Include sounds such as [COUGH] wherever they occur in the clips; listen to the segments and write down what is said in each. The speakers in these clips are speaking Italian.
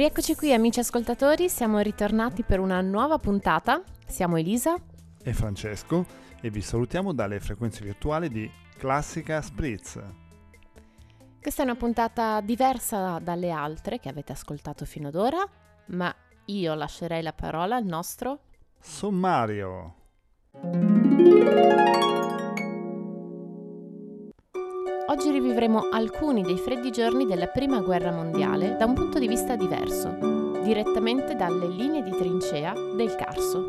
Rieccoci qui amici ascoltatori, siamo ritornati per una nuova puntata. Siamo Elisa e Francesco e vi salutiamo dalle frequenze virtuali di Classica Spritz. Questa è una puntata diversa dalle altre che avete ascoltato fino ad ora, ma io lascerei la parola al nostro sommario. Oggi rivivremo alcuni dei freddi giorni della Prima Guerra Mondiale da un punto di vista diverso, direttamente dalle linee di trincea del Carso.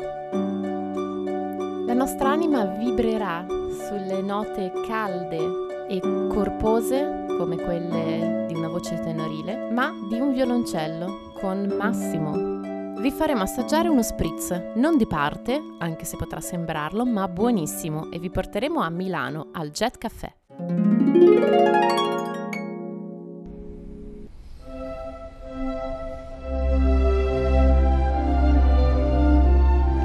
La nostra anima vibrerà sulle note calde e corpose come quelle di una voce tenorile, ma di un violoncello con Massimo. Vi faremo assaggiare uno spritz, non di parte, anche se potrà sembrarlo, ma buonissimo e vi porteremo a Milano al Jet Café.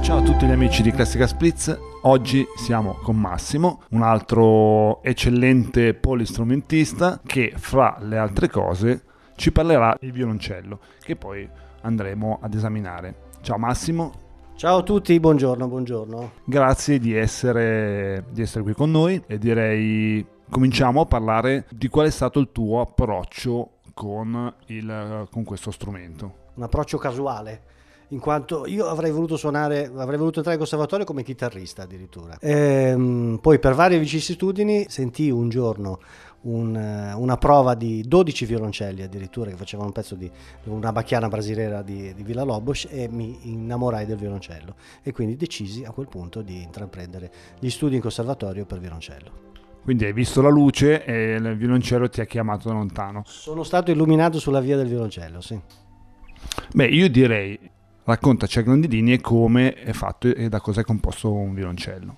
Ciao a tutti gli amici di Classica Splits, oggi siamo con Massimo, un altro eccellente polistrumentista che fra le altre cose ci parlerà di violoncello che poi andremo ad esaminare. Ciao Massimo. Ciao a tutti, buongiorno, buongiorno. Grazie di essere, di essere qui con noi e direi cominciamo a parlare di qual è stato il tuo approccio con, il, con questo strumento. Un approccio casuale in quanto io avrei voluto suonare, avrei voluto entrare in conservatorio come chitarrista addirittura. Ehm, poi per varie vicissitudini sentii un giorno un, una prova di 12 violoncelli addirittura che facevano un pezzo di una bacchiana brasilera di, di Villa Lobos e mi innamorai del violoncello e quindi decisi a quel punto di intraprendere gli studi in conservatorio per violoncello. Quindi hai visto la luce e il violoncello ti ha chiamato da lontano. Sono stato illuminato sulla via del violoncello, sì. Beh, io direi, raccontaci a grandi linee come è fatto e da cosa è composto un violoncello.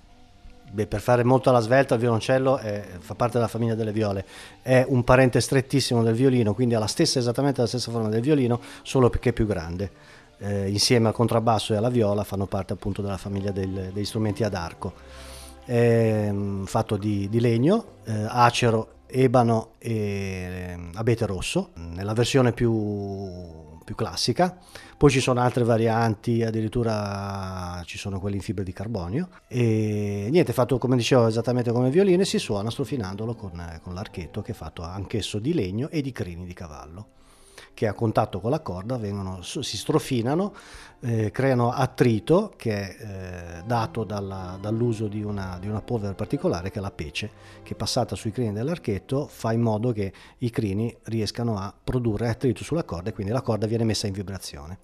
Beh, per fare molto alla svelta, il violoncello è, fa parte della famiglia delle viole, è un parente strettissimo del violino, quindi ha la stessa, esattamente la stessa forma del violino, solo perché è più grande. Eh, insieme al contrabbasso e alla viola fanno parte appunto della famiglia del, degli strumenti ad arco è mm, fatto di, di legno, eh, acero, ebano e eh, abete rosso, nella versione più, più classica. Poi ci sono altre varianti, addirittura ci sono quelli in fibra di carbonio. E niente, fatto come dicevo esattamente come violino si suona strofinandolo con, con l'archetto che è fatto anch'esso di legno e di crini di cavallo che a contatto con la corda vengono, si strofinano, eh, creano attrito che è eh, dato dalla, dall'uso di una, di una, polvere particolare che è la pece, che passata sui crini dell'archetto fa in modo che i crini riescano a produrre attrito sulla corda e quindi la corda viene messa in vibrazione.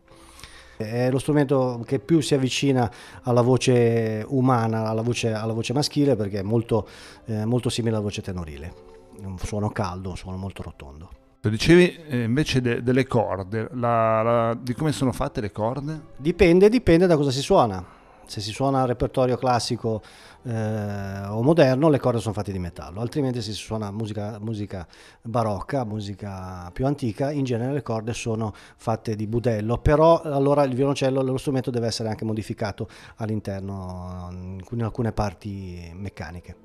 È lo strumento che più si avvicina alla voce umana, alla voce, alla voce maschile, perché è molto, eh, molto simile alla voce tenorile. Un suono caldo, un suono molto rotondo. Dicevi eh, invece de- delle corde, la, la, di come sono fatte le corde? Dipende, dipende da cosa si suona. Se si suona repertorio classico eh, o moderno, le corde sono fatte di metallo, altrimenti se si suona musica, musica, barocca, musica più antica, in genere le corde sono fatte di budello, però allora il violoncello, lo strumento deve essere anche modificato all'interno in alcune parti meccaniche.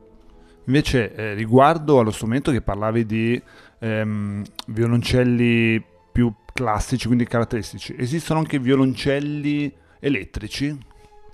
Invece eh, riguardo allo strumento che parlavi di ehm, violoncelli più classici, quindi caratteristici, esistono anche violoncelli elettrici?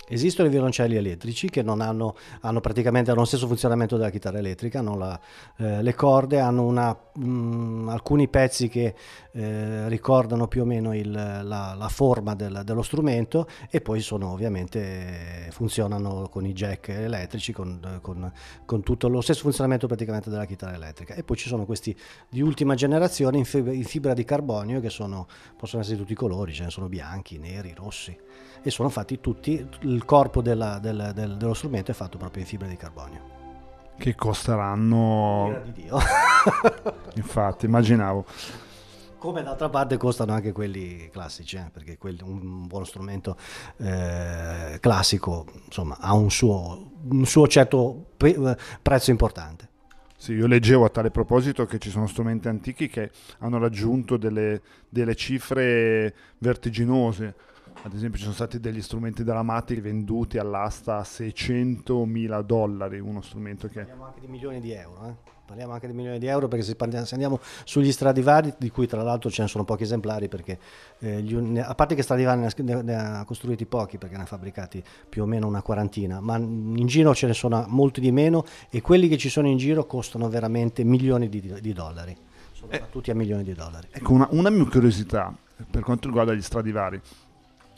Esistono i violoncelli elettrici che hanno, hanno, praticamente lo stesso funzionamento della chitarra elettrica, la, eh, le corde hanno una, mh, mm, alcuni pezzi che eh, ricordano più o meno il, la, la, forma del, dello strumento e poi sono ovviamente funzionano con i jack elettrici, con, con, con, tutto lo stesso funzionamento praticamente della chitarra elettrica. E poi ci sono questi di ultima generazione in fibra, in fibra di carbonio che sono, possono essere di tutti i colori, ce ne sono bianchi, neri, rossi e sono fatti tutti, il corpo della, del, del, dello strumento è fatto proprio in fibra di carbonio. Che costeranno... Di Dio. [LAUGHS] Infatti, immaginavo. Come d'altra parte costano anche quelli classici, eh? perché quelli, un buono strumento eh, classico insomma, ha un suo, un suo certo pre- prezzo importante. Sì, io leggevo a tale proposito che ci sono strumenti antichi che hanno raggiunto delle, delle cifre vertiginose ad esempio ci sono stati degli strumenti della Matic venduti all'asta a 600 mila dollari, uno strumento che... Parliamo anche di milioni di euro, eh? Parliamo anche di milioni di euro perché se, andiamo sugli Stradivari, di cui tra l'altro ce ne sono pochi esemplari, perché eh, gli, a parte che Stradivari ne, ne, ha costruiti pochi perché ne ha fabbricati più o meno una quarantina, ma in giro ce ne sono molti di meno e quelli che ci sono in giro costano veramente milioni di, di dollari. Sono eh, tutti a milioni di dollari. Ecco, una, una mia curiosità per quanto riguarda gli Stradivari,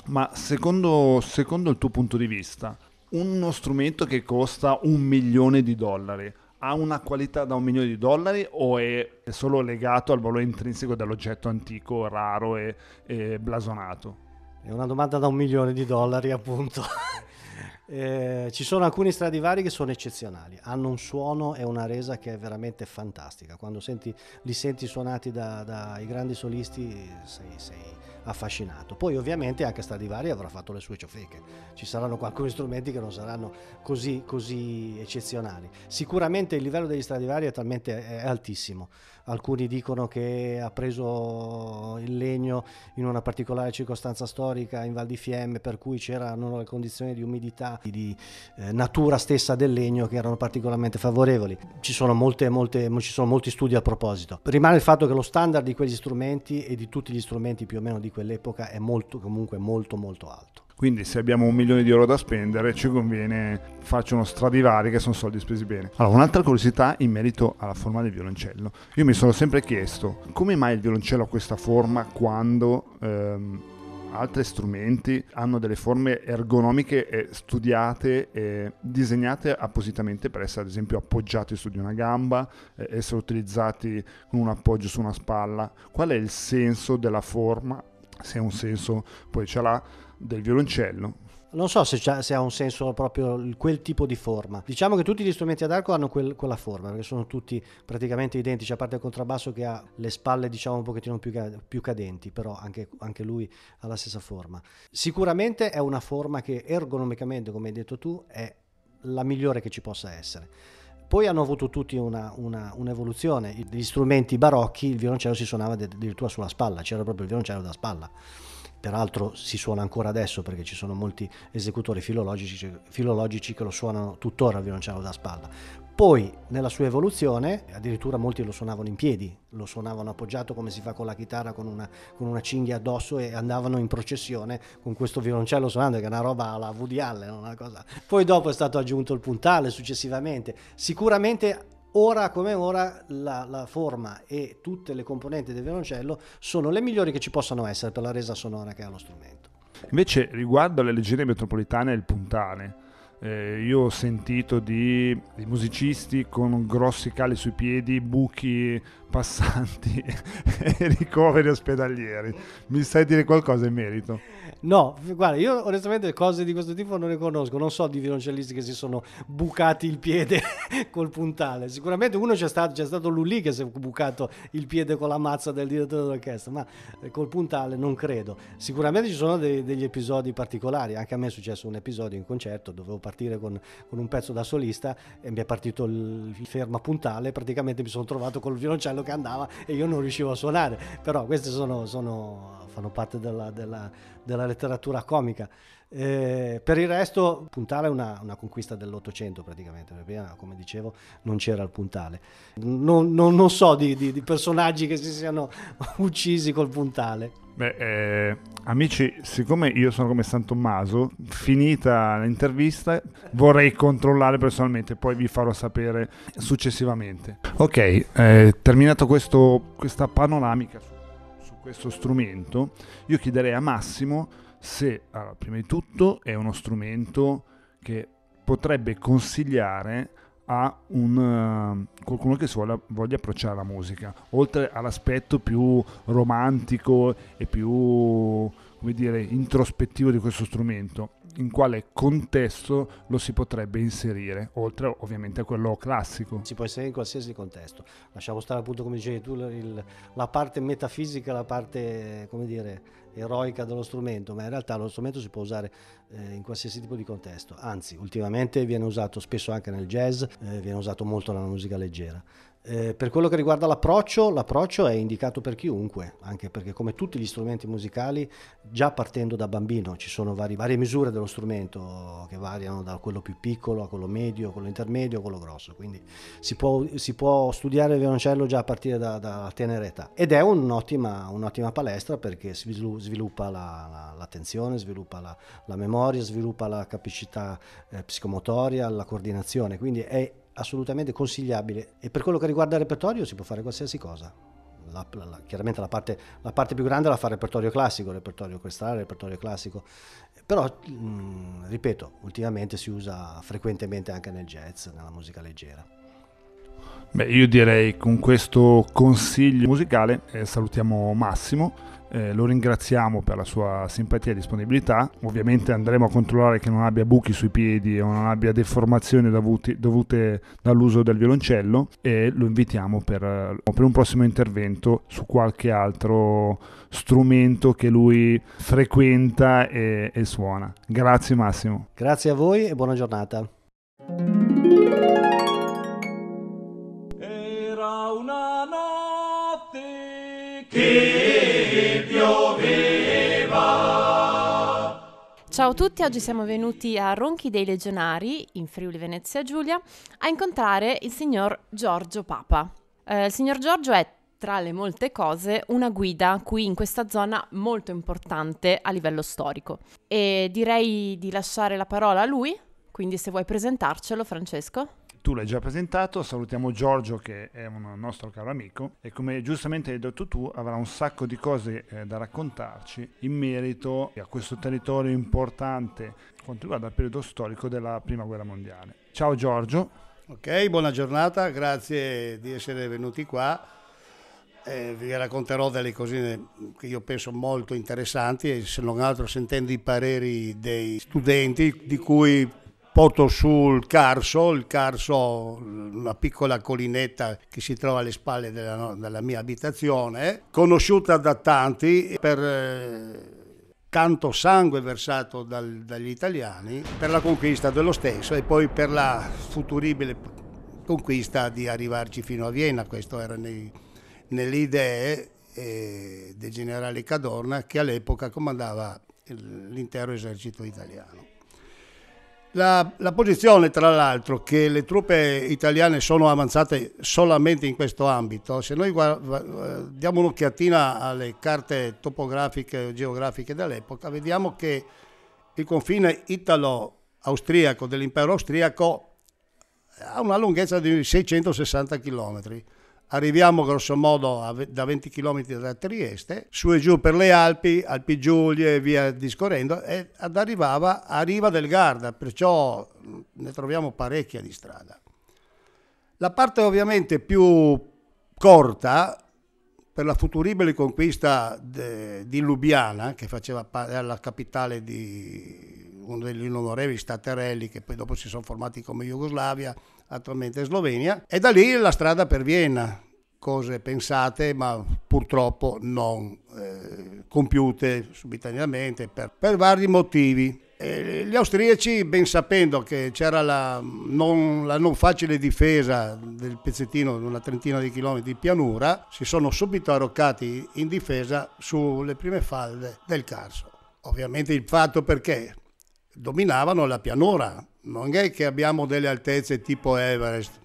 ma secondo, secondo il tuo punto di vista, uno strumento che costa un milione di dollari ha una qualità da un milione di dollari o è solo legato al valore intrinseco dell'oggetto antico, raro e, e blasonato? È una domanda da un milione di dollari, appunto. [LAUGHS] eh, ci sono alcuni Stradivari che sono eccezionali, hanno un suono e una resa che è veramente fantastica. Quando senti, li senti suonati dai da grandi solisti sei, sei affascinato. Poi ovviamente anche Stradivari avrà fatto le sue ciofeche, ci saranno alcuni strumenti che non saranno così, così eccezionali. Sicuramente il livello degli Stradivari è talmente è altissimo, alcuni dicono che ha preso il legno in una particolare circostanza storica in Val di Fiemme per cui c'erano le condizioni di umidità, di eh, natura stessa del legno che erano particolarmente favorevoli. Ci sono, molte, molte, ci sono molti studi a proposito. Rimane il fatto che lo standard di quegli strumenti e di tutti gli strumenti più o meno di quell'epoca è molto, comunque molto molto alto. Quindi se abbiamo un milione di euro da spendere ci conviene farci uno Stradivari che sono soldi spesi bene. Allora, un'altra curiosità in merito alla forma del violoncello. Io mi sono sempre chiesto come mai il violoncello ha questa forma quando... Ehm, altri strumenti hanno delle forme ergonomiche studiate e disegnate appositamente per essere ad esempio appoggiati su di una gamba, essere utilizzati con un appoggio su una spalla. Qual è il senso della forma? Se un senso poi ce l'ha del violoncello. Non so se, se, ha un senso proprio quel tipo di forma. Diciamo che tutti gli strumenti ad arco hanno quel, quella forma, perché sono tutti praticamente identici, a parte il contrabbasso che ha le spalle diciamo un pochettino più, più cadenti, però anche, anche, lui ha la stessa forma. Sicuramente è una forma che ergonomicamente, come hai detto tu, è la migliore che ci possa essere. Poi hanno avuto tutti una, una, un'evoluzione. Gli strumenti barocchi, il violoncello si suonava addirittura sulla spalla, c'era proprio il violoncello da spalla peraltro si suona ancora adesso perché ci sono molti esecutori filologici, filologici che lo suonano tuttora il violoncello da spalla. Poi nella sua evoluzione, addirittura molti lo suonavano in piedi, lo suonavano appoggiato come si fa con la chitarra, con una, con una cinghia addosso e andavano in processione con questo violoncello suonando, che è una roba alla Woody Allen, una cosa. Poi dopo è stato aggiunto il puntale successivamente. Sicuramente Ora come ora la, la, forma e tutte le componenti del violoncello sono le migliori che ci possano essere per la resa sonora che ha lo strumento. Invece riguardo alle leggere metropolitane e il puntale, eh, io ho sentito di, di, musicisti con grossi cali sui piedi, buchi passanti [LAUGHS] e ricoveri ospedalieri. Mi sai dire qualcosa in merito? No, guarda, io onestamente cose di questo tipo non ne conosco, non so di violoncellisti che si sono bucati il piede [LAUGHS] col puntale. Sicuramente uno c'è stato, c'è stato Lully che si è bucato il piede con la mazza del direttore d'orchestra, ma eh, col puntale non credo. Sicuramente ci sono dei, degli episodi particolari, anche a me è successo un episodio in concerto, dovevo partire con, con un pezzo da solista e mi è partito il, il ferma puntale, praticamente mi sono trovato col violoncello che andava e io non riuscivo a suonare, però queste sono, sono fanno parte della, della, della letteratura comica. Eh, per il resto, puntale è una, una conquista dell'Ottocento praticamente, prima, come dicevo, non c'era il puntale. Non, non, non so di, di, di, personaggi che si siano [LAUGHS] uccisi col puntale. Beh, eh, amici, siccome io sono come San Tommaso, finita l'intervista vorrei controllare personalmente, poi vi farò sapere successivamente. Ok, eh, terminato questo, questa panoramica questo strumento, io chiederei a Massimo se, allora, prima di tutto, è uno strumento che potrebbe consigliare a un, uh, qualcuno che voglia, voglia approcciare la musica, oltre all'aspetto più romantico e più come dire, introspettivo di questo strumento. In quale contesto lo si potrebbe inserire, oltre ovviamente a quello classico. Si può inserire in qualsiasi contesto. Lasciamo stare appunto, come dicevi tu, il, la parte metafisica, la parte, come dire, eroica dello strumento, ma in realtà lo strumento si può usare eh, in qualsiasi tipo di contesto. Anzi, ultimamente viene usato spesso anche nel jazz, eh, viene usato molto nella musica leggera. Eh, per quello che riguarda l'approccio, l'approccio è indicato per chiunque, anche perché come tutti gli strumenti musicali, già partendo da bambino ci sono vari, varie misure dello strumento che variano da quello più piccolo a quello medio, quello intermedio a quello grosso, quindi si può, si può studiare il violoncello già a partire da, da tenera età. Ed è un'ottima, un'ottima palestra perché sviluppa la, la, l'attenzione, sviluppa la, la, memoria, sviluppa la capacità eh, psicomotoria, la coordinazione, quindi è assolutamente consigliabile e per quello che riguarda il repertorio si può fare qualsiasi cosa. La, la, chiaramente la parte, la parte, più grande la fa il repertorio classico, il repertorio orchestrale, il repertorio classico, però mh, ripeto, ultimamente si usa frequentemente anche nel jazz, nella musica leggera. Beh, io direi con questo consiglio musicale eh, salutiamo Massimo eh, lo ringraziamo per la sua simpatia e disponibilità. Ovviamente andremo a controllare che non abbia buchi sui piedi o non abbia deformazioni dovuti, dovute dall'uso del violoncello e lo invitiamo per, per un prossimo intervento su qualche altro strumento che lui frequenta e, e suona. Grazie Massimo. Grazie a voi e buona giornata. Era una notte che Ciao a tutti, oggi siamo venuti a Ronchi dei Legionari, in Friuli Venezia Giulia, a incontrare il signor Giorgio Papa. Eh, il signor Giorgio è, tra le molte cose, una guida qui in questa zona molto importante a livello storico. E direi di lasciare la parola a lui, quindi se vuoi presentarcelo, Francesco tu l'hai già presentato, salutiamo Giorgio che è un nostro caro amico e come giustamente hai detto tu avrà un sacco di cose eh, da raccontarci in merito a questo territorio importante quanto riguarda il periodo storico della Prima Guerra Mondiale. Ciao Giorgio. Ok, buona giornata, grazie di essere venuti qua. Eh, vi racconterò delle cose che io penso molto interessanti e se non altro sentendo i pareri dei studenti di cui porto sul Carso, il Carso una piccola collinetta che si trova alle spalle della, della mia abitazione, conosciuta da tanti per eh, tanto sangue versato dal, dagli italiani per la conquista dello stesso e poi per la futuribile conquista di arrivarci fino a Vienna, questo era nei, nelle idee eh, del generale Cadorna che all'epoca comandava l'intero esercito italiano. La, la, posizione, tra l'altro, che le truppe italiane sono avanzate solamente in questo ambito, se noi guarda, diamo un'occhiatina alle carte topografiche e geografiche dell'epoca, vediamo che il confine italo-austriaco dell'impero austriaco ha una lunghezza di 660 chilometri arriviamo grosso modo a, da 20 km da Trieste, su e giù per le Alpi, Alpi Giulie e via discorrendo, e ad arrivava a Riva del Garda, perciò ne troviamo parecchia di strada. La parte ovviamente più corta, per la futuribile conquista de, di Lubiana, che faceva parte la capitale di uno degli onorevoli staterelli che poi dopo si sono formati come Jugoslavia, attualmente Slovenia, e da lì la strada per Vienna, cose pensate ma purtroppo non eh, compiute subitaneamente per, per vari motivi. E gli austriaci, ben sapendo che c'era la non, la non, facile difesa del pezzettino di una trentina di chilometri di pianura, si sono subito arroccati in difesa sulle prime falde del Carso. Ovviamente il fatto perché dominavano la pianura, non è che abbiamo delle altezze tipo Everest,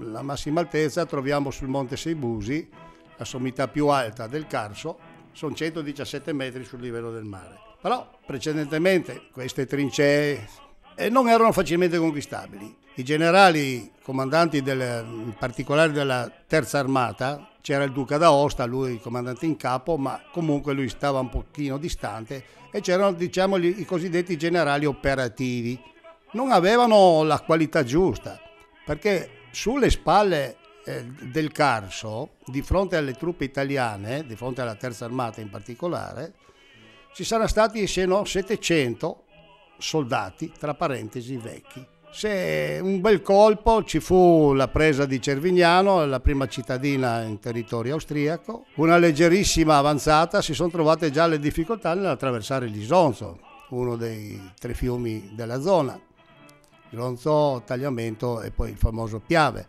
la massima altezza troviamo sul Monte Seibusi, la sommità più alta del Carso, sono 117 metri sul livello del mare. Però precedentemente queste trincee eh, non erano facilmente conquistabili. I generali comandanti, del, in particolare della terza armata, c'era il duca d'Aosta, lui il comandante in capo, ma comunque lui stava un pochino distante e c'erano diciamo i cosiddetti generali operativi non avevano la qualità giusta, perché sulle spalle eh, del Carso, di fronte alle truppe italiane, di fronte alla terza armata in particolare, ci saranno stati se no 700 soldati, tra parentesi vecchi. Se un bel colpo ci fu la presa di Cervignano, la prima cittadina in territorio austriaco, una leggerissima avanzata, si sono trovate già le difficoltà nell'attraversare l'Isonzo, uno dei tre fiumi della zona, Isonzo, Tagliamento e poi il famoso Piave,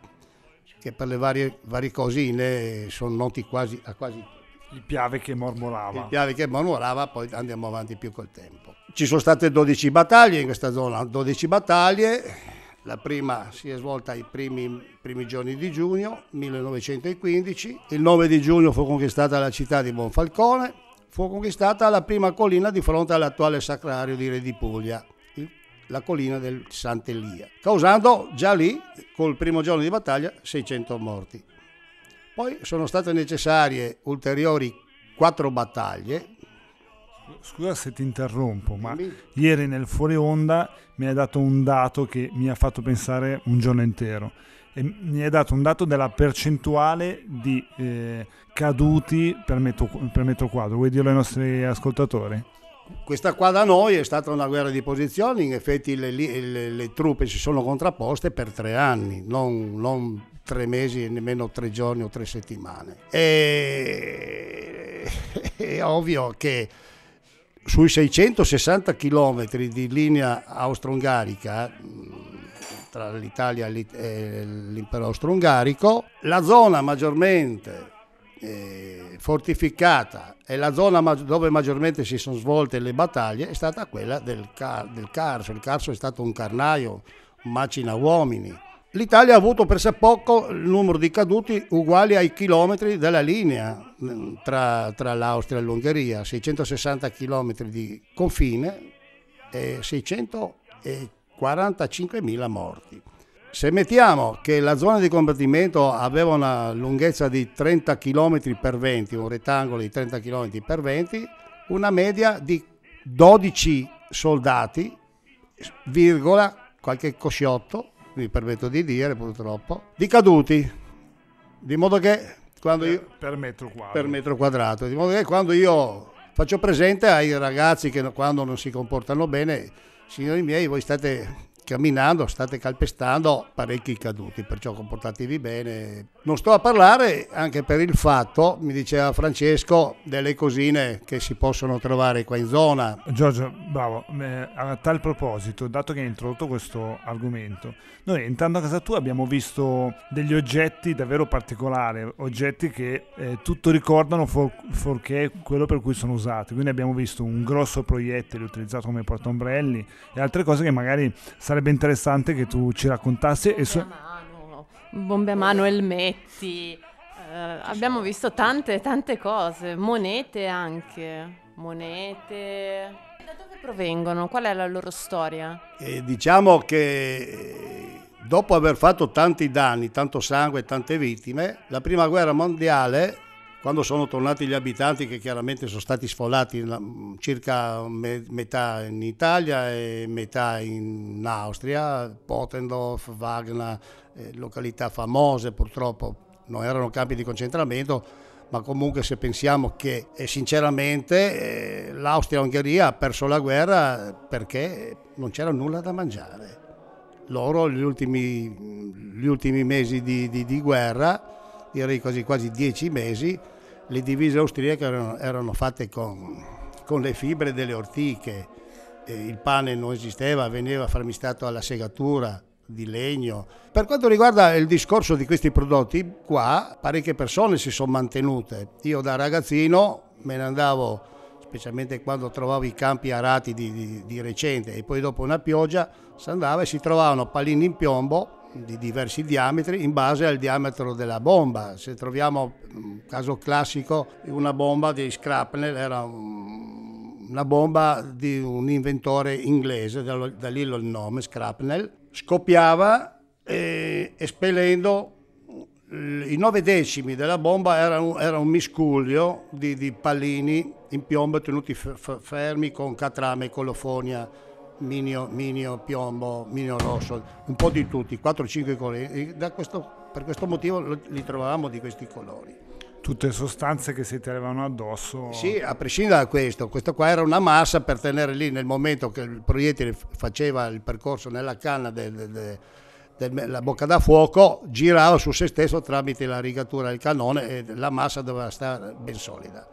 che per le varie, varie cosine sono noti quasi a quasi il Piave che mormorava. Il Piave che mormorava, poi andiamo avanti più col tempo. Ci sono state 12 battaglie in questa zona, 12 battaglie. La prima si è svolta ai primi, primi giorni di giugno 1915. Il 9 di giugno fu conquistata la città di Monfalcone. Fu conquistata la prima collina di fronte all'attuale sacrario di Re di Puglia, la collina del Sant'Elia, causando già lì, col primo giorno di battaglia, 600 morti. Poi sono state necessarie ulteriori quattro battaglie Scusa se ti interrompo, ma ieri nel fuori onda mi hai dato un dato che mi ha fatto pensare un giorno intero. E mi hai dato un dato della percentuale di eh, caduti per metro, per metro quadro. Vuoi dirlo ai nostri ascoltatori? Questa qua da noi è stata una guerra di posizioni, in effetti le, le, le truppe si sono contrapposte per tre anni, non, non tre mesi, nemmeno tre giorni o tre settimane. E... [LAUGHS] È ovvio che sui 660 km di linea austro-ungarica tra l'Italia e l'impero austro-ungarico, la zona maggiormente eh, fortificata e la zona dove maggiormente si sono svolte le battaglie è stata quella del, Car- del Carso. Il Carso è stato un carnaio, un macina uomini, L'Italia ha avuto per sé poco il numero di caduti uguali ai chilometri della linea mm, tra, tra l'Austria e l'Ungheria, 660 chilometri di confine e 645.000 morti. Se mettiamo che la zona di combattimento aveva una lunghezza di 30 km per 20, un rettangolo di 30 km per 20, una media di 12 soldati, virgola, qualche cosciotto, mi permetto di dire purtroppo, di caduti, di modo che quando io... Per metro. Per metro quadrato, di modo che quando io faccio presente ai ragazzi che quando non si comportano bene, signori miei, voi state camminando, state calpestando parecchi caduti, perciò comportatevi bene. Non sto a parlare anche per il fatto, mi diceva Francesco, delle cosine che si possono trovare qua in zona. Giorgio, bravo, eh, a tal proposito, dato che hai introdotto questo argomento, noi entrando a casa tua abbiamo visto degli oggetti davvero particolari, oggetti che eh, tutto ricordano for- forché quello per cui sono usati. Quindi abbiamo visto un grosso proiettile utilizzato come portaombrelli e altre cose che magari sarebbero sarebbe interessante che tu ci raccontassi. Bombe, so- a, mano, bombe a mano, elmetti. Uh, abbiamo visto tante, tante cose, monete anche, monete. Da dove provengono? Qual è la loro storia? Eh, diciamo che dopo aver fatto tanti danni, tanto sangue e tante vittime, la prima guerra mondiale quando sono tornati gli abitanti che chiaramente sono stati sfollati circa metà in Italia e metà in Austria, Potendorf, Wagner, eh, località famose purtroppo, non erano campi di concentramento, ma comunque se pensiamo che sinceramente eh, l'Austria-Ungheria ha perso la guerra perché non c'era nulla da mangiare. Loro gli ultimi, gli ultimi mesi di, di, di guerra, direi quasi, quasi dieci mesi, le divise austriache erano, erano fatte con, con, le fibre delle ortiche, il pane non esisteva, veniva farmistato alla segatura di legno. Per quanto riguarda il discorso di questi prodotti, qua parecchie persone si sono mantenute. Io da ragazzino me ne andavo, specialmente quando trovavo i campi arati di, di, di recente e poi dopo una pioggia, si andava e si trovavano pallini in piombo di diversi diametri in base al diametro della bomba. Se troviamo un caso classico, una bomba di scrapnel era una bomba di un inventore inglese, da lì il nome scrapnel, scoppiava e, espellendo i nove decimi della bomba era un, era un miscuglio di, di, pallini in piombo tenuti fermi con catrame e colofonia minio, minio piombo, minio rosso, un po' di tutti, 4-5 colori. Questo, per questo motivo li trovavamo di questi colori. tutte sostanze che si tenevano addosso. Sì, a prescindere da questo, questo qua era una massa per tenere lì nel momento che il proiettile faceva il percorso nella canna della bocca da fuoco, girava su se stesso tramite la rigatura del cannone e la massa doveva stare ben solida.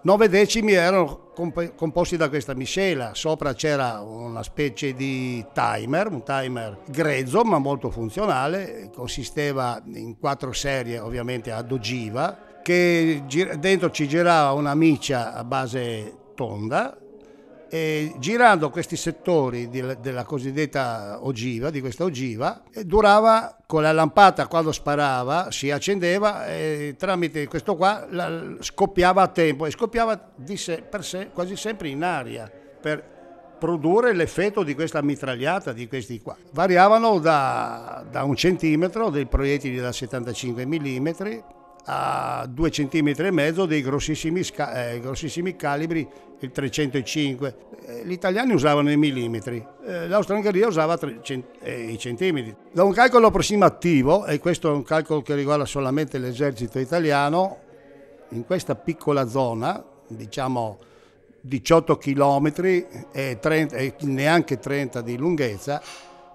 9 decimi erano comp- composti da questa miscela, sopra c'era una specie di timer, un timer grezzo ma molto funzionale, consisteva in quattro serie ovviamente ad ogiva, che dentro ci girava una miccia a base tonda e girando questi settori della cosiddetta ogiva, di questa ogiva, durava con la lampata quando sparava, si accendeva e tramite questo qua scoppiava a tempo e scoppiava di sé, per sé quasi sempre in aria per produrre l'effetto di questa mitragliata di questi qua. Variavano da, da un centimetro dei proiettili da 75 mm a 2 cm e mezzo dei grossissimi, eh, grossissimi calibri, il 305. Eh, gli italiani usavano i millimetri, eh, l'Austria-Ungheria usava tre, cent, eh, i centimetri. Da un calcolo approssimativo, e questo è un calcolo che riguarda solamente l'esercito italiano, in questa piccola zona, diciamo 18 km e, 30, e neanche 30 di lunghezza,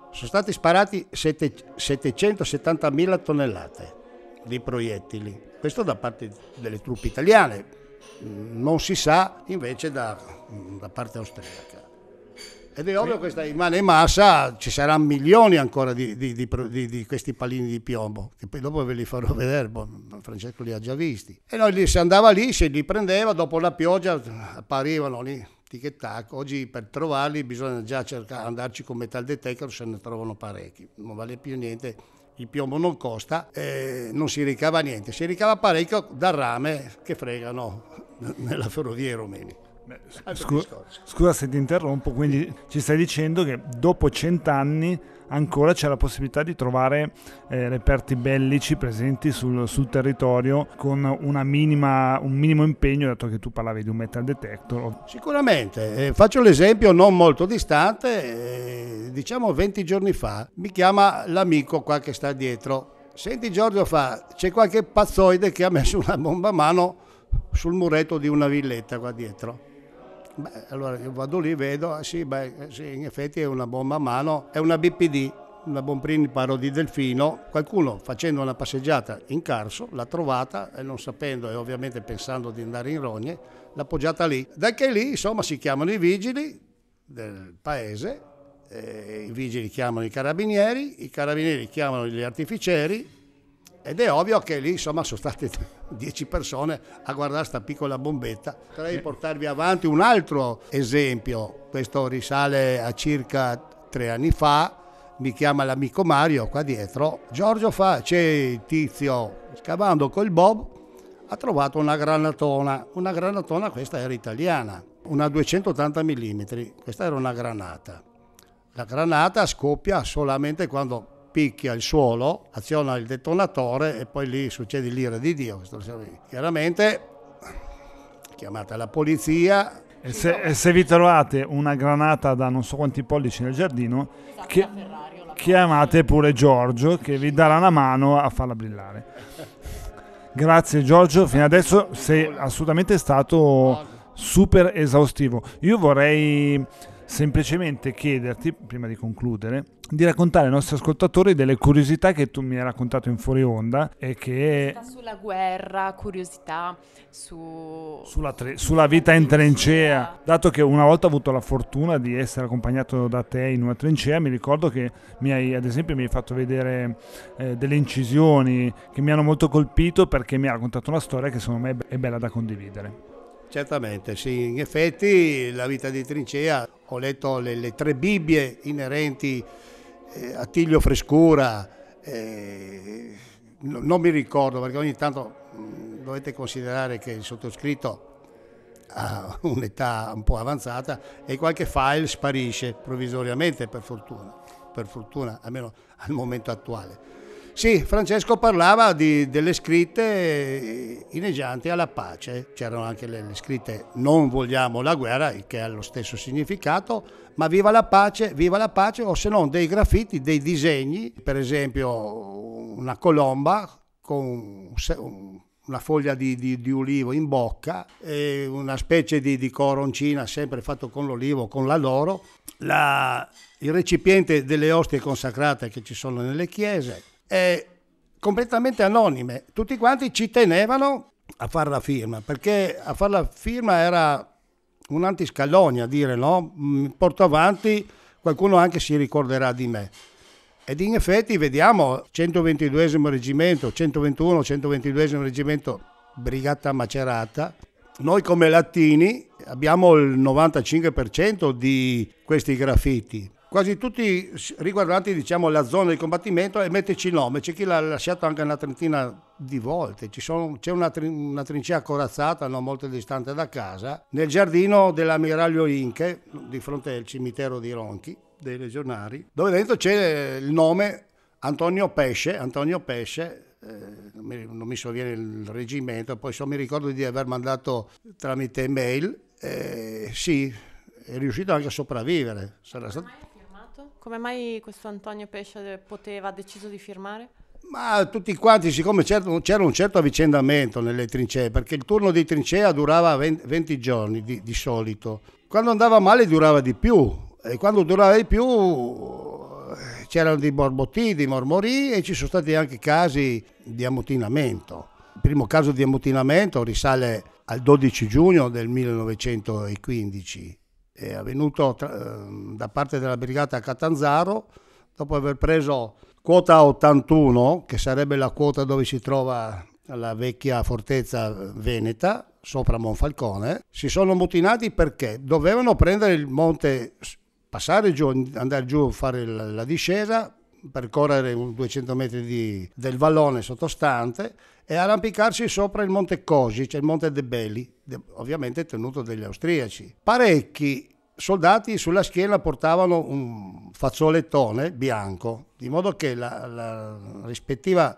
sono stati sparati 770.000 tonnellate di proiettili. Questo da parte delle truppe italiane, non si sa invece da, da parte austriaca. Ed è ovvio che questa rimane in massa, ci saranno milioni ancora di, di, di, di, questi palini di piombo, che poi dopo ve li farò [LAUGHS] vedere, boh, Francesco li ha già visti. E noi si andava lì, si li prendeva, dopo la pioggia apparivano lì, tic e tac. Oggi per trovarli bisogna già cercare, andarci con metal detector, se ne trovano parecchi, non vale più niente il piombo non costa, eh, non si ricava niente, si ricava parecchio dal rame che fregano [LAUGHS] nella ferrovia romeni. Scusa, scusa se ti interrompo, quindi ci stai dicendo che dopo cent'anni ancora c'è la possibilità di trovare eh, reperti bellici presenti sul, sul territorio con minima, un minimo impegno, dato che tu parlavi di un metal detector. Sicuramente, eh, faccio l'esempio non molto distante, eh, diciamo 20 giorni fa, mi chiama l'amico qua che sta dietro. Senti Giorgio fa, c'è qualche pazzoide che ha messo una bomba a mano sul muretto di una villetta qua dietro. Beh, allora io vado lì, vedo, ah, sì, beh, sì, in effetti è una bomba a mano, è una BPD, una Bomprini Paro di Delfino, qualcuno facendo una passeggiata in Carso l'ha trovata e non sapendo e ovviamente pensando di andare in rogne, l'ha appoggiata lì. Da che lì insomma si chiamano i vigili del paese, eh, i vigili chiamano i carabinieri, i carabinieri chiamano gli artificieri ed è ovvio che lì insomma sono state [LAUGHS] 10 persone a guardare questa piccola bombetta. Potrei portarvi avanti un altro esempio, questo risale a circa tre anni fa, mi chiama l'amico Mario qua dietro, Giorgio fa, c'è il tizio scavando col bob, ha trovato una granatona, una granatona questa era italiana, una 280 mm, questa era una granata. La granata scoppia solamente quando picchia il suolo, aziona il detonatore e poi lì succede l'ira di Dio. Chiaramente chiamate la polizia. E se, e se, vi trovate una granata da non so quanti pollici nel giardino, che, chiamate pure Giorgio che vi darà una mano a farla brillare. Grazie Giorgio, fino adesso sei assolutamente stato super esaustivo. Io vorrei semplicemente chiederti, prima di concludere, di raccontare ai nostri ascoltatori delle curiosità che tu mi hai raccontato in fuori onda e che... Sulla guerra, curiosità su... sulla, tre... sulla vita in trincea. Dato che una volta ho avuto la fortuna di essere accompagnato da te in una trincea, mi ricordo che mi hai, ad esempio, mi hai fatto vedere eh, delle incisioni che mi hanno molto colpito perché mi hai raccontato una storia che secondo me è bella da condividere. Certamente, sì, in effetti la vita di trincea, ho letto le, le tre Bibbie inerenti eh, a Tiglio Frescura, eh, non mi ricordo perché ogni tanto mh, mm, dovete considerare che il sottoscritto ha [LAUGHS] un'età un po' avanzata e qualche file sparisce provvisoriamente per fortuna, per fortuna almeno al momento attuale. Sì, Francesco parlava di, delle scritte inneggianti alla pace, c'erano anche le, le, scritte non vogliamo la guerra, che ha lo stesso significato, ma viva la pace, viva la pace, o se no dei graffiti, dei disegni, per esempio una colomba con un, un una foglia di, di, di, ulivo in bocca, una specie di, di, coroncina sempre fatto con l'olivo, con l'aloro, la, il recipiente delle ostie consacrate che ci sono nelle chiese, è completamente anonime. Tutti quanti ci tenevano a fare la firma, perché a fare la firma era un antiscalogna, dire no, mi porto avanti, qualcuno anche si ricorderà di me. Ed in effetti vediamo 122 reggimento, 121, 122 reggimento, brigata macerata. Noi come latini abbiamo il 95% di questi graffiti, quasi tutti riguardanti diciamo, la zona di combattimento e metterci il nome, c'è chi l'ha lasciato anche una trentina di volte, sono, c'è una, una, trincea corazzata non molto distante da casa, nel giardino dell'ammiraglio Inche, di fronte al cimitero di Ronchi, dei legionari, dove dentro c'è il nome Antonio Pesce, Antonio Pesce eh, non mi sovviene il reggimento, poi so, mi ricordo di aver mandato tramite mail, eh, sì, è riuscito anche a sopravvivere. Sarà stato... Come mai questo Antonio Pesce poteva, ha deciso di firmare? Ma tutti quanti, siccome c'era un certo avvicendamento nelle trincee, perché il turno di trincea durava 20, giorni di, di solito. Quando andava male durava di più, e quando durava di più eh, c'erano dei borbotti, dei mormori e ci sono stati anche casi di ammutinamento. Il primo caso di ammutinamento risale al 12 giugno del 1915, è avvenuto tra, eh, da parte della brigata Catanzaro dopo aver preso quota 81, che sarebbe la quota dove si trova la vecchia fortezza veneta, sopra Monfalcone, si sono mutinati perché dovevano prendere il monte passare giù, andare giù, fare la, la discesa, percorrere 200 metri di, del vallone sottostante e arrampicarsi sopra il monte Cosi, cioè il monte De Belli, ovviamente tenuto dagli austriaci. Parecchi soldati sulla schiena portavano un fazzolettone bianco, di modo che la, la rispettiva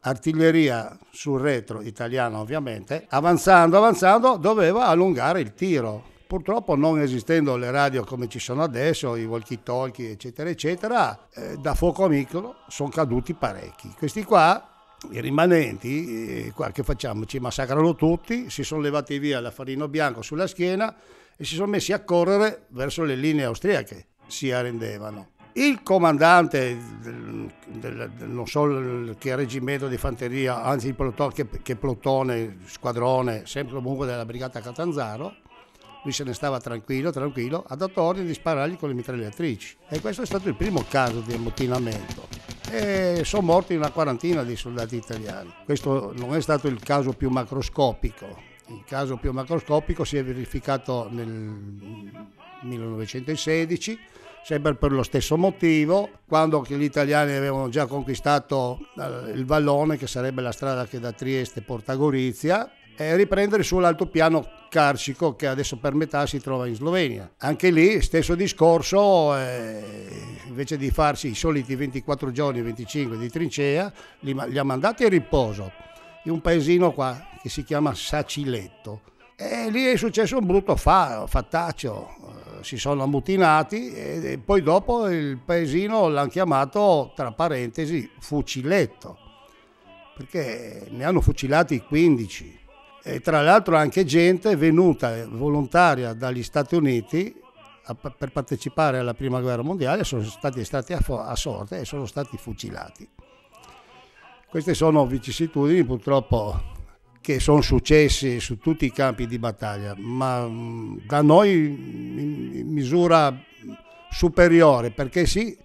artiglieria sul retro italiana ovviamente, avanzando, avanzando, doveva allungare il tiro Purtroppo non esistendo le radio come ci sono adesso, i walkie-talkie eccetera eccetera, eh, da fuoco amico sono caduti parecchi. Questi qua i rimanenti, eh, qua che facciamo? Ci massacrano tutti, si sono levati via l'affarino bianco sulla schiena e si sono messi a correre verso le linee austriache, si arrendevano. Il comandante del, del, del, non so che reggimento di fanteria, anzi il plotone, che, che plotone, squadrone, sempre comunque della brigata Catanzaro, lui se ne stava tranquillo, tranquillo, ha dato ordine di sparargli con le mitragliatrici. E questo è stato il primo caso di ammutinamento. E sono morti una quarantina di soldati italiani. Questo non è stato il caso più macroscopico. Il caso più macroscopico si è verificato nel 1916 sempre per lo stesso motivo, quando gli italiani avevano già conquistato eh, il vallone, che sarebbe la strada che da Trieste porta a Gorizia, e riprendere sull'altopiano carsico che adesso per metà si trova in Slovenia. Anche lì stesso discorso, eh, invece di farsi i soliti 24 giorni, 25 di trincea, li, li ha mandati a riposo in un paesino qua che si chiama Saciletto. E lì è successo un brutto fa, fattaccio, eh, si sono ammutinati e poi dopo il paesino l'hanno chiamato, tra parentesi, fuciletto, perché ne hanno fucilati 15 e tra l'altro anche gente venuta volontaria dagli Stati Uniti a, per partecipare alla prima guerra mondiale sono stati estratti a, a sorte e sono stati fucilati. Queste sono vicissitudini purtroppo che sono successe su tutti i campi di battaglia, ma da noi in misura superiore, perché sì,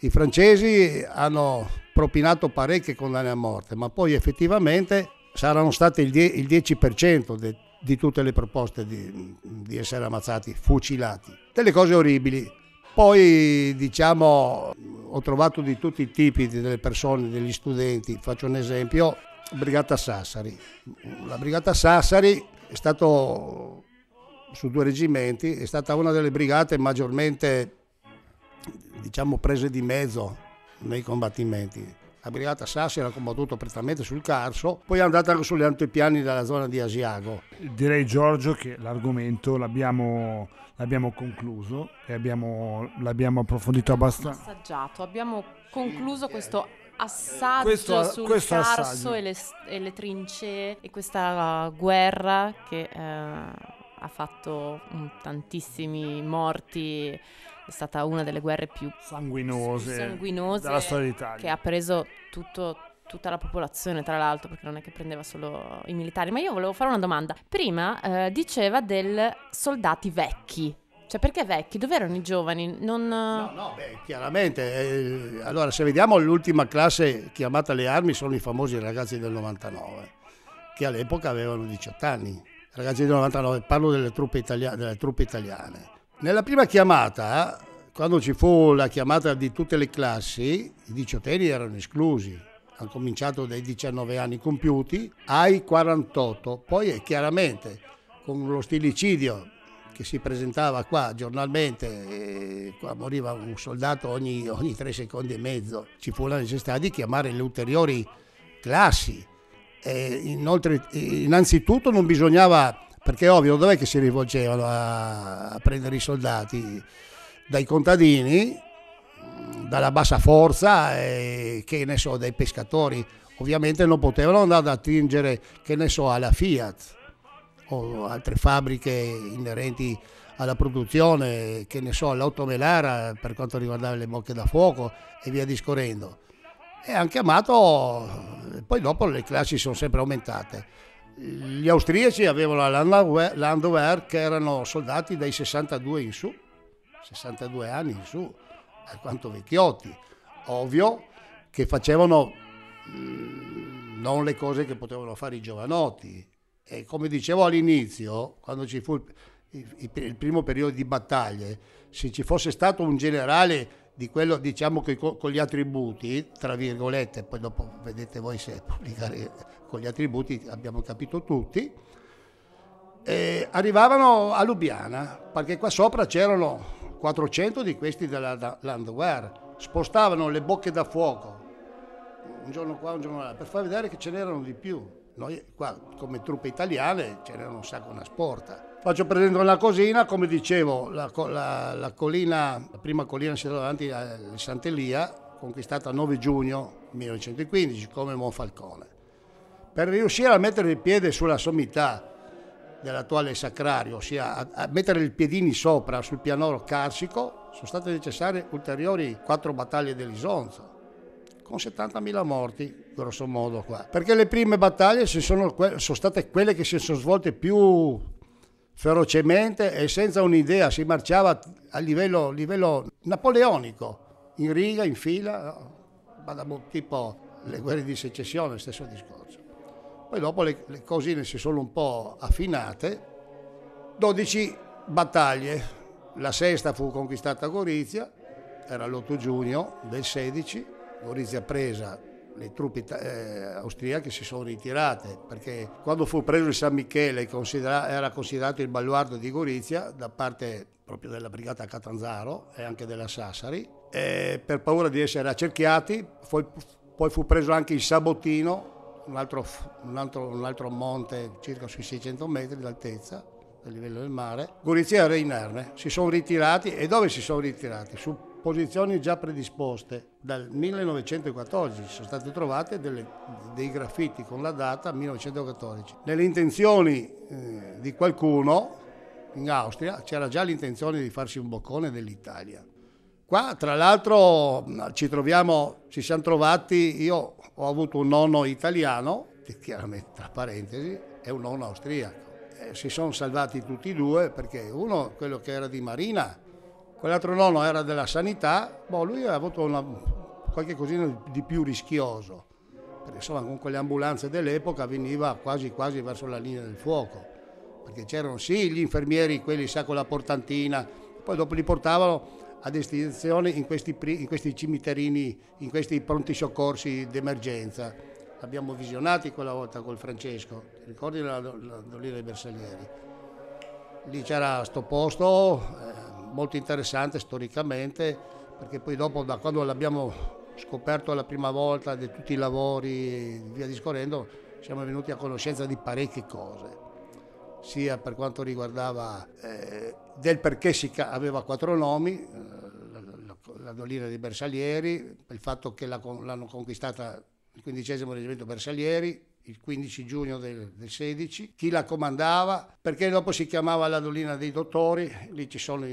i francesi hanno propinato parecchie condanne a morte, ma poi effettivamente saranno state il, 10% de, di tutte le proposte di, di essere ammazzati, fucilati. Delle cose orribili. Poi diciamo ho trovato di tutti i tipi delle persone, degli studenti, faccio un esempio, Brigata Sassari. La Brigata Sassari è stato su due reggimenti, è stata una delle brigate maggiormente diciamo prese di mezzo nei combattimenti la brigata Sassi era combattuto prettamente sul Carso, poi è andata anche sugli altopiani della zona di Asiago. Direi Giorgio che l'argomento l'abbiamo, l'abbiamo concluso e abbiamo, l'abbiamo approfondito abbastanza. Assaggiato, abbiamo concluso questo assaggio Questo- sul questo Carso assaggio. e le, e le trincee e questa guerra che eh, ha fatto tantissimi morti. È stata una delle guerre più sanguinose, sanguinose della storia d'Italia. che ha preso tutto- tutta la popolazione, tra l'altro, perché non è che prendeva solo i militari. Ma io volevo fare una domanda. Prima eh, diceva del soldati vecchi. Cioè, perché vecchi? Dove erano i giovani? Non... No, no, beh, chiaramente. eh, allora, se vediamo l'ultima classe chiamata alle armi sono i famosi ragazzi del 99, che all'epoca avevano 18 anni. Ragazzi del 99, parlo delle truppe, italia- delle truppe italiane. Nella prima chiamata, quando ci fu la chiamata di tutte le classi, i diciottenni erano esclusi. Hanno cominciato dai 19 anni compiuti ai 48. Poi eh, chiaramente con lo stilicidio che si presentava qua giornalmente, e qua moriva un soldato ogni, ogni tre secondi e mezzo, ci fu la necessità di chiamare le ulteriori classi. E inoltre, innanzitutto non bisognava, perché è ovvio, dov'è che si rivolgevano a, a prendere i soldati? Dai contadini, dalla bassa forza, e, che ne so, dai pescatori. Ovviamente non potevano andare ad attingere, che ne so, alla Fiat o altre fabbriche inerenti alla produzione, che ne so, all'automelara per quanto riguardava le bocche da fuoco e via discorrendo. E hanno chiamato, poi dopo le classi sono sempre aumentate. Gli austriaci avevano la Landwehr, che erano soldati dai 62 in su, 62 anni in su, alquanto vecchiotti. Ovvio che facevano mm, non le cose che potevano fare i giovanotti, e come dicevo all'inizio, quando ci fu il primo periodo di battaglie, se ci fosse stato un generale di quello, diciamo che co- con, gli attributi, tra virgolette, poi dopo vedete voi se pubblicare con gli attributi, abbiamo capito tutti, eh, arrivavano a Lubiana, perché qua sopra c'erano 400 di questi della Landwehr, spostavano le bocche da fuoco, un giorno qua, un giorno là, per far vedere che ce n'erano di più. Noi qua come truppe italiane ce n'erano un sacco una sporta. Faccio presente una cosina, come dicevo, la, la- la collina, la prima collina si trova davanti a Sant'Elia, conquistata il 9 giugno 1915 come Monfalcone. Per riuscire a mettere il piede sulla sommità dell'attuale sacrario, ossia a, a mettere i piedini sopra sul pianoro carsico, sono state necessarie ulteriori quattro battaglie dell'Isonzo con 70.000 morti, grosso modo qua. Perché le prime battaglie sono, sono state quelle che si sono svolte più ferocemente e senza un'idea, si marciava a livello, livello napoleonico, in riga, in fila, tipo le guerre di secessione, stesso discorso. Poi dopo le, le cosine si sono un po' affinate, 12 battaglie, la sesta fu conquistata a Gorizia, era l'8 giugno del 16, Gorizia presa, le truppe eh, austriache si sono ritirate perché quando fu preso il San Michele considera- era considerato il baluardo di Gorizia da parte proprio della brigata Catanzaro e anche della Sassari, e per paura di essere accerchiati poi, poi fu preso anche il Sabotino, un altro, un altro- un altro monte circa sui 600 metri d'altezza a livello del mare. Gorizia era inerme, si sono ritirati e dove si sono ritirati? Su posizioni già predisposte dal 1914, sono state trovate delle- dei graffiti con la data 1914. Nelle intenzioni eh, di qualcuno in Austria c'era già l'intenzione di farsi un boccone dell'Italia. Qua, tra l'altro, ci troviamo, ci siamo trovati, io ho avuto un nonno italiano, che chiaramente tra parentesi, è un nonno austriaco. Eh, si sono salvati tutti e due perché uno, quello che era di Marina, quell'altro nonno era della sanità, boh, lui ha avuto una, qualche cosina di più rischioso, perché insomma con quelle ambulanze dell'epoca veniva quasi quasi verso la linea del fuoco, perché c'erano sì gli infermieri, quelli sa con la portantina, poi dopo li portavano a destinazione in questi, in questi cimiterini, in questi pronti soccorsi d'emergenza. Abbiamo visionati quella volta col Francesco, ti ricordi la, la, la Dolina dei Bersaglieri? Lì c'era sto posto, eh, molto interessante storicamente, perché poi dopo da quando l'abbiamo scoperto la prima volta di tutti i lavori e via discorrendo, siamo venuti a conoscenza di parecchie cose, sia per quanto riguardava eh, del perché si aveva quattro nomi, eh, la Dolina dei Bersaglieri, il fatto che l'hanno conquistata il quindicesimo reggimento Bersaglieri, il 15 giugno del, del, 16, chi la comandava, perché dopo si chiamava la Dolina dei Dottori, lì sono,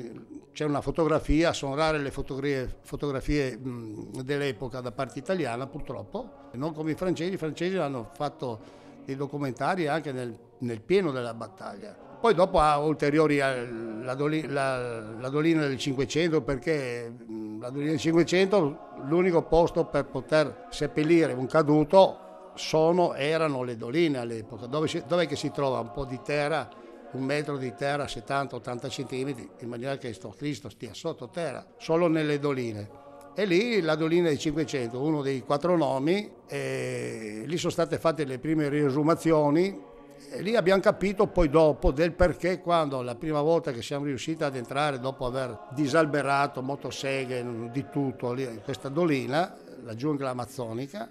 c'è una fotografia, sono rare le fotografie, fotografie mh, dell'epoca da parte italiana purtroppo, non come i francesi, i francesi hanno fatto dei documentari anche nel, nel pieno della battaglia. Poi dopo ha ulteriori eh, la, la, la, Dolina del 500 perché la Dolina del 500 l'unico posto per poter seppellire un caduto sono, erano le doline all'epoca, dove, si, dove si trova un po' di terra, un metro di terra, 70-80 cm, in maniera che sto Cristo stia sotto terra, solo nelle doline. E lì la dolina dei 500, uno dei quattro nomi, lì sono state fatte le prime riesumazioni e lì abbiamo capito poi dopo del perché quando la prima volta che siamo riusciti ad entrare dopo aver disalberato motoseghe di tutto lì questa dolina, la giungla amazzonica,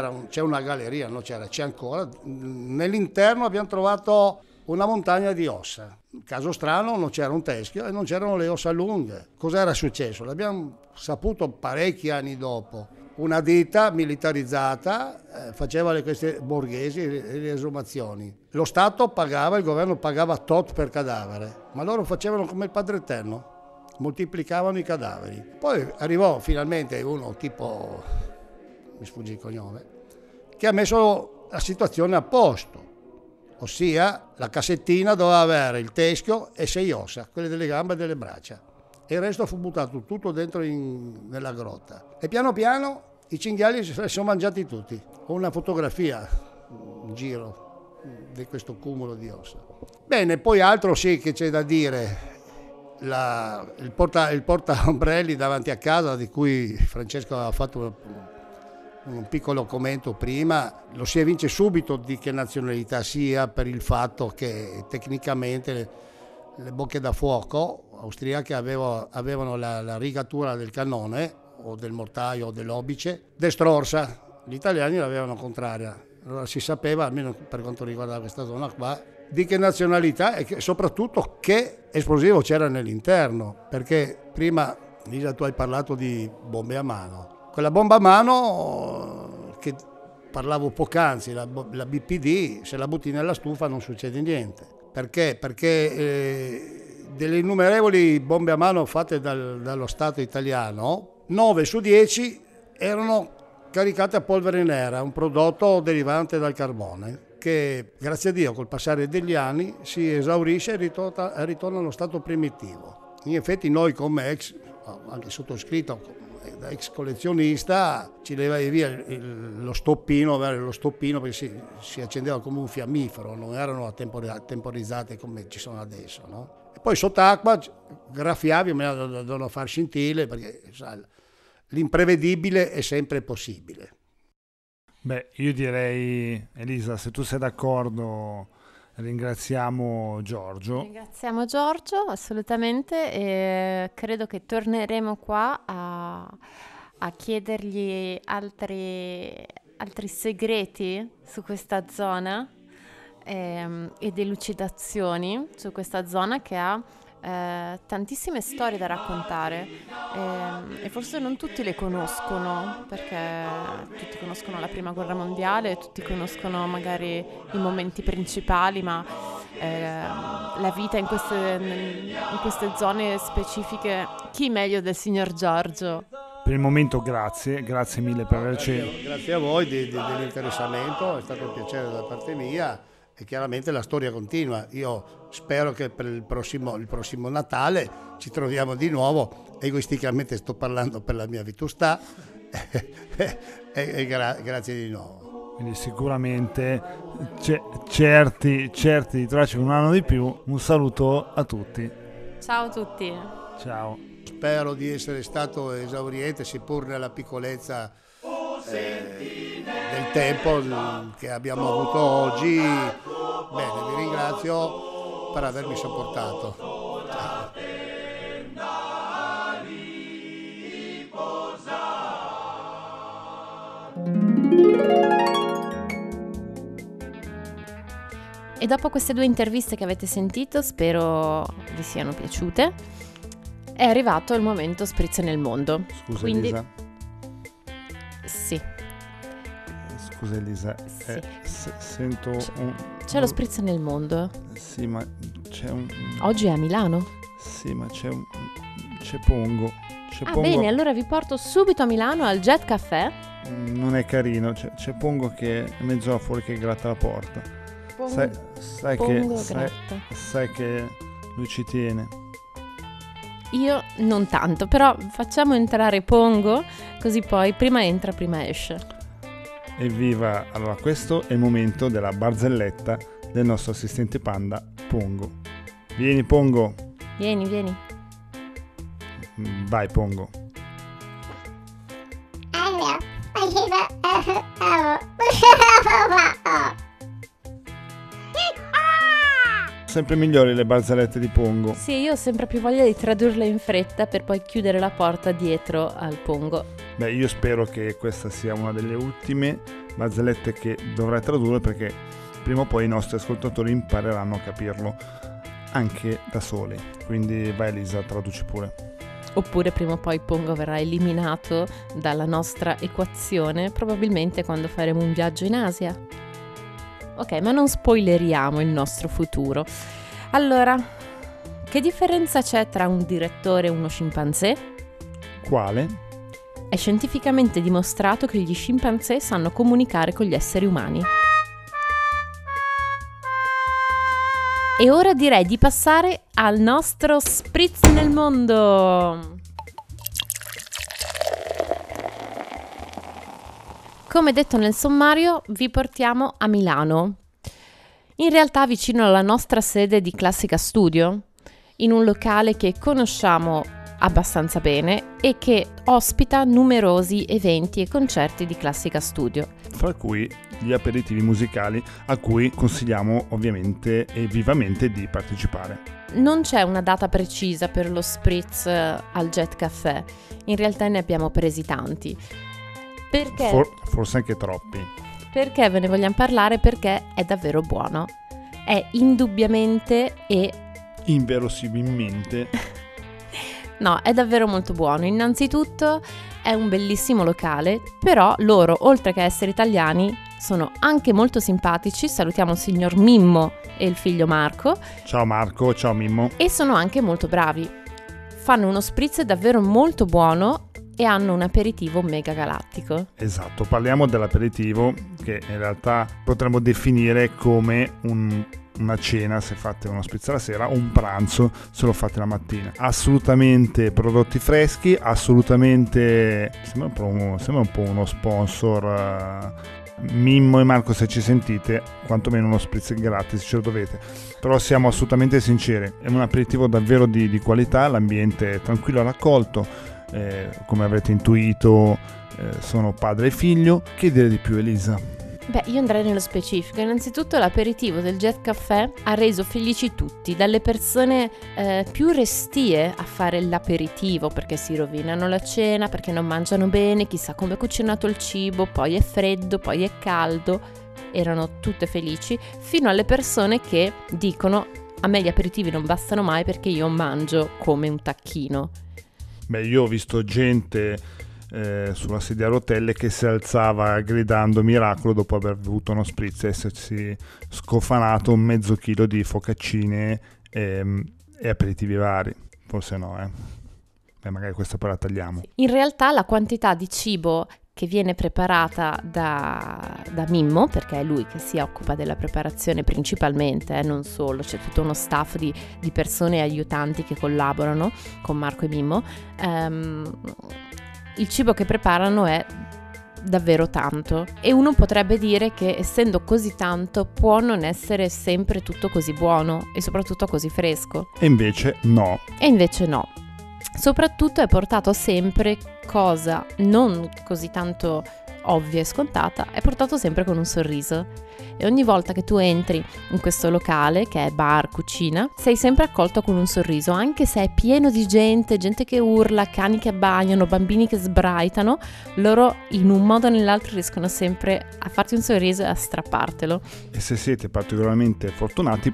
un, c'è una galleria, no? c'era, c'è ancora. Nell'interno abbiamo trovato una montagna di ossa. Caso strano, non c'era un teschio e non c'erano le ossa lunghe. Cos'era successo? L'abbiamo saputo parecchi anni dopo. Una ditta militarizzata eh, faceva le, queste borghesi, le, le esumazioni. Lo Stato pagava, il governo pagava tot per cadavere, ma loro facevano come il Padre Eterno, moltiplicavano i cadaveri. Poi arrivò finalmente uno tipo mi sfugge il cognome, che ha messo la situazione a posto, ossia la cassettina doveva avere il teschio e sei ossa, quelle delle gambe e delle braccia. E il resto fu buttato tutto dentro in, nella grotta. E piano piano i cinghiali se li sono mangiati tutti. Ho una fotografia in giro di questo cumulo di ossa. Bene, poi altro sì che c'è da dire. La, il, porta, il porta ombrelli davanti a casa di cui Francesco aveva fatto un piccolo commento prima, lo si evince subito di che nazionalità sia per il fatto che tecnicamente le, bocche da fuoco austriache avevano, avevano la, la, rigatura del cannone o del mortaio o dell'obice destrorsa, gli italiani l'avevano contraria. Allora si sapeva, almeno per quanto riguarda questa zona qua, di che nazionalità e che, soprattutto che esplosivo c'era nell'interno, perché prima, Lisa, tu hai parlato di bombe a mano quella bomba a mano che parlavo poc'anzi, la, la BPD, se la butti nella stufa non succede niente. Perché? Perché eh, delle innumerevoli bombe a mano fatte dal, dallo Stato italiano, 9 su 10 erano caricate a polvere nera, un prodotto derivante dal carbone che grazie a Dio col passare degli anni si esaurisce e ritorna, ritorna allo stato primitivo. In effetti noi come ex, anche sottoscritto, da ex collezionista ci levavi via il, lo stoppino, lo stoppino perché si, si, accendeva come un fiammifero, non erano temporizzate come ci sono adesso. No? E poi sott'acqua graffiavi, ma dovevano far scintille perché sai, l'imprevedibile è sempre possibile. Beh, io direi, Elisa, se tu sei d'accordo, ringraziamo Giorgio. Ringraziamo Giorgio, assolutamente, e credo che torneremo qua a, a chiedergli altri, altri segreti su questa zona e, e delucidazioni su questa zona che ha eh, tantissime storie da raccontare eh, e forse non tutti le conoscono perché tutti conoscono la prima guerra mondiale, tutti conoscono magari i momenti principali, ma eh, la vita in queste, in queste zone specifiche, chi meglio del signor Giorgio? Per il momento grazie, grazie mille per averci... Grazie, grazie a voi di, di, dell'interessamento, è stato un piacere da parte mia e chiaramente la storia continua. Io spero che per il prossimo, il prossimo Natale ci troviamo di nuovo, egoisticamente sto parlando per la mia vitustà [LAUGHS] e, e gra- grazie di nuovo. Quindi sicuramente c- certi, certi di trovarci un anno di più, un saluto a tutti. Ciao a tutti. Ciao. Spero di essere stato esauriente, seppur nella piccolezza eh, del tempo che abbiamo avuto oggi. Bene, vi ringrazio per avermi sopportato. Ciao. E dopo queste due interviste che avete sentito, spero vi siano piaciute. è arrivato il momento spritz nel mondo. Scusa Quindi- Elisa. Sì, Scusa Elisa. Sì. eh, se- sento C'è- un... c'è lo spritz nel mondo. Sì, ma c'è un... Oggi è a Milano. Sì, ma c'è un... C'è Pongo. C'è Ah, Pongo. bene, allora vi porto subito a Milano al Jet Café. Mm, Non è carino. C'è, c'è Pongo che è mezz'ora fuori che gratta la porta. Sai, sai Pongo che... Sai, sai che lui ci tiene. Io non tanto, però facciamo entrare Pongo, così poi prima entra, prima esce. Evviva! Allora, questo è il momento della barzelletta del nostro assistente panda, Pongo. Vieni, Pongo. Vieni, vieni. Mm, Vai, Pongo. Allora, [LAUGHS] [LAUGHS] Sempre migliori le barzellette di Pongo. Sì, io ho sempre più voglia di tradurle in fretta per poi chiudere la porta dietro al Pongo. Beh, io spero che questa sia una delle ultime barzellette che dovrai tradurre perché prima o poi i nostri ascoltatori impareranno a capirlo anche da soli. Quindi vai Elisa, traduci pure. Oppure prima o poi Pongo verrà eliminato dalla nostra equazione, probabilmente quando faremo un viaggio in Asia. Ok, ma non spoileriamo il nostro futuro. Allora, che differenza c'è tra un direttore e uno scimpanzé? Quale? È scientificamente dimostrato che gli scimpanzé sanno comunicare con gli esseri umani. E ora direi di passare al nostro spritz nel mondo. Come detto nel sommario, vi portiamo a Milano. In realtà vicino alla nostra sede di Classica Studio, in un locale che conosciamo abbastanza bene e che ospita numerosi eventi e concerti di Classica Studio. Fra cui gli aperitivi musicali a cui consigliamo ovviamente e vivamente di partecipare. Non c'è una data precisa per lo spritz eh, al Jet Café, in realtà ne abbiamo presi tanti. Perché? For- forse anche troppi. Perché ve ne vogliamo parlare? Perché è davvero buono. È indubbiamente e Inverosimilmente [LAUGHS] No, è davvero molto buono. Innanzitutto è un bellissimo locale, però loro, oltre che essere italiani, sono anche molto simpatici. Salutiamo il signor Mimmo e il figlio Marco Ciao Marco, ciao Mimmo. e sono anche molto bravi. Fanno uno spritz davvero molto buono e hanno un aperitivo mega galattico. Esatto, parliamo dell'aperitivo che in realtà potremmo definire come un- una cena se fate uno spritz la sera o un pranzo se lo fate la mattina. Assolutamente prodotti freschi, assolutamente... Sembra un po', uno- un, po uno sponsor... eh, Mimmo e Marco se ci sentite, quantomeno uno spritz gratis ce lo dovete. Però siamo assolutamente sinceri, è un aperitivo davvero di, di qualità, l'ambiente è tranquillo raccolto, eh, come avrete intuito eh, sono padre e figlio. Che dire di più Elisa? Beh, io andrei nello specifico. Innanzitutto l'aperitivo del Jet Café ha reso felici tutti, dalle persone eh, più restie a fare l'aperitivo perché si rovinano la cena, perché non mangiano bene, chissà come è cucinato il cibo, poi è freddo, poi è caldo. Erano tutte felici, fino alle persone che dicono a me gli aperitivi non bastano mai perché io mangio come un tacchino. Beh, io ho visto gente eh, sulla sedia a rotelle che si alzava gridando miracolo dopo aver bevuto uno spritz e essersi scofanato un mezzo chilo di focaccine e, e aperitivi vari. Forse no, eh. Beh, magari questa poi la tagliamo. In realtà la quantità di cibo che viene preparata da, da Mimmo, perché è lui che si occupa della preparazione principalmente, eh, non solo, c'è tutto uno staff di, di persone aiutanti che collaborano con Marco e Mimmo, ehm, il cibo che preparano è davvero tanto e uno potrebbe dire che essendo così tanto può non essere sempre tutto così buono e soprattutto così fresco. E invece no. E invece no. Soprattutto è portato sempre cosa non così tanto ovvia e scontata, è portato sempre con un sorriso. E ogni volta che tu entri in questo locale, che è bar, cucina, sei sempre accolto con un sorriso, anche se è pieno di gente, gente che urla, cani che abbaiano, bambini che sbraitano, loro in un modo o nell'altro riescono sempre a farti un sorriso e a strappartelo. E se siete particolarmente fortunati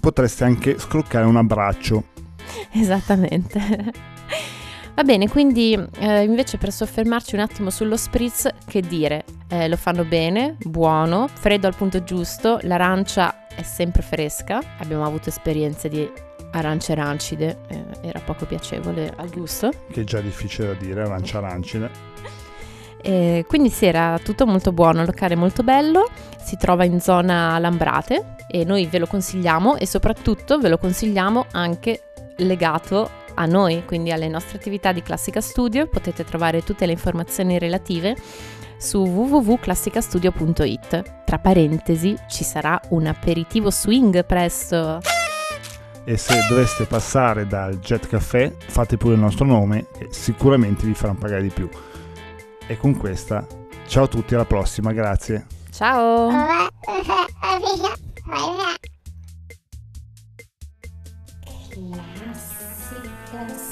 potreste anche scroccare un abbraccio. [LAUGHS] Esattamente. Va bene, quindi eh, invece per soffermarci un attimo sullo spritz, che dire? Eh, lo fanno bene, buono, freddo al punto giusto, l'arancia è sempre fresca, abbiamo avuto esperienze di arance arancide, eh, era poco piacevole al gusto. Che è già difficile da dire, arancia arancide. Eh, quindi sì, era tutto molto buono, locale molto bello, si trova in zona Lambrate e noi ve lo consigliamo e soprattutto ve lo consigliamo anche legato a noi, quindi alle nostre attività di Classica Studio. Potete trovare tutte le informazioni relative su www.classicastudio.it. Tra parentesi, ci sarà un aperitivo swing presto. E se doveste passare dal Jet Café, fate pure il nostro nome, che sicuramente vi faranno pagare di più. E con questa, ciao a tutti, alla prossima, grazie. Ciao! Classica [LAUGHS] friends.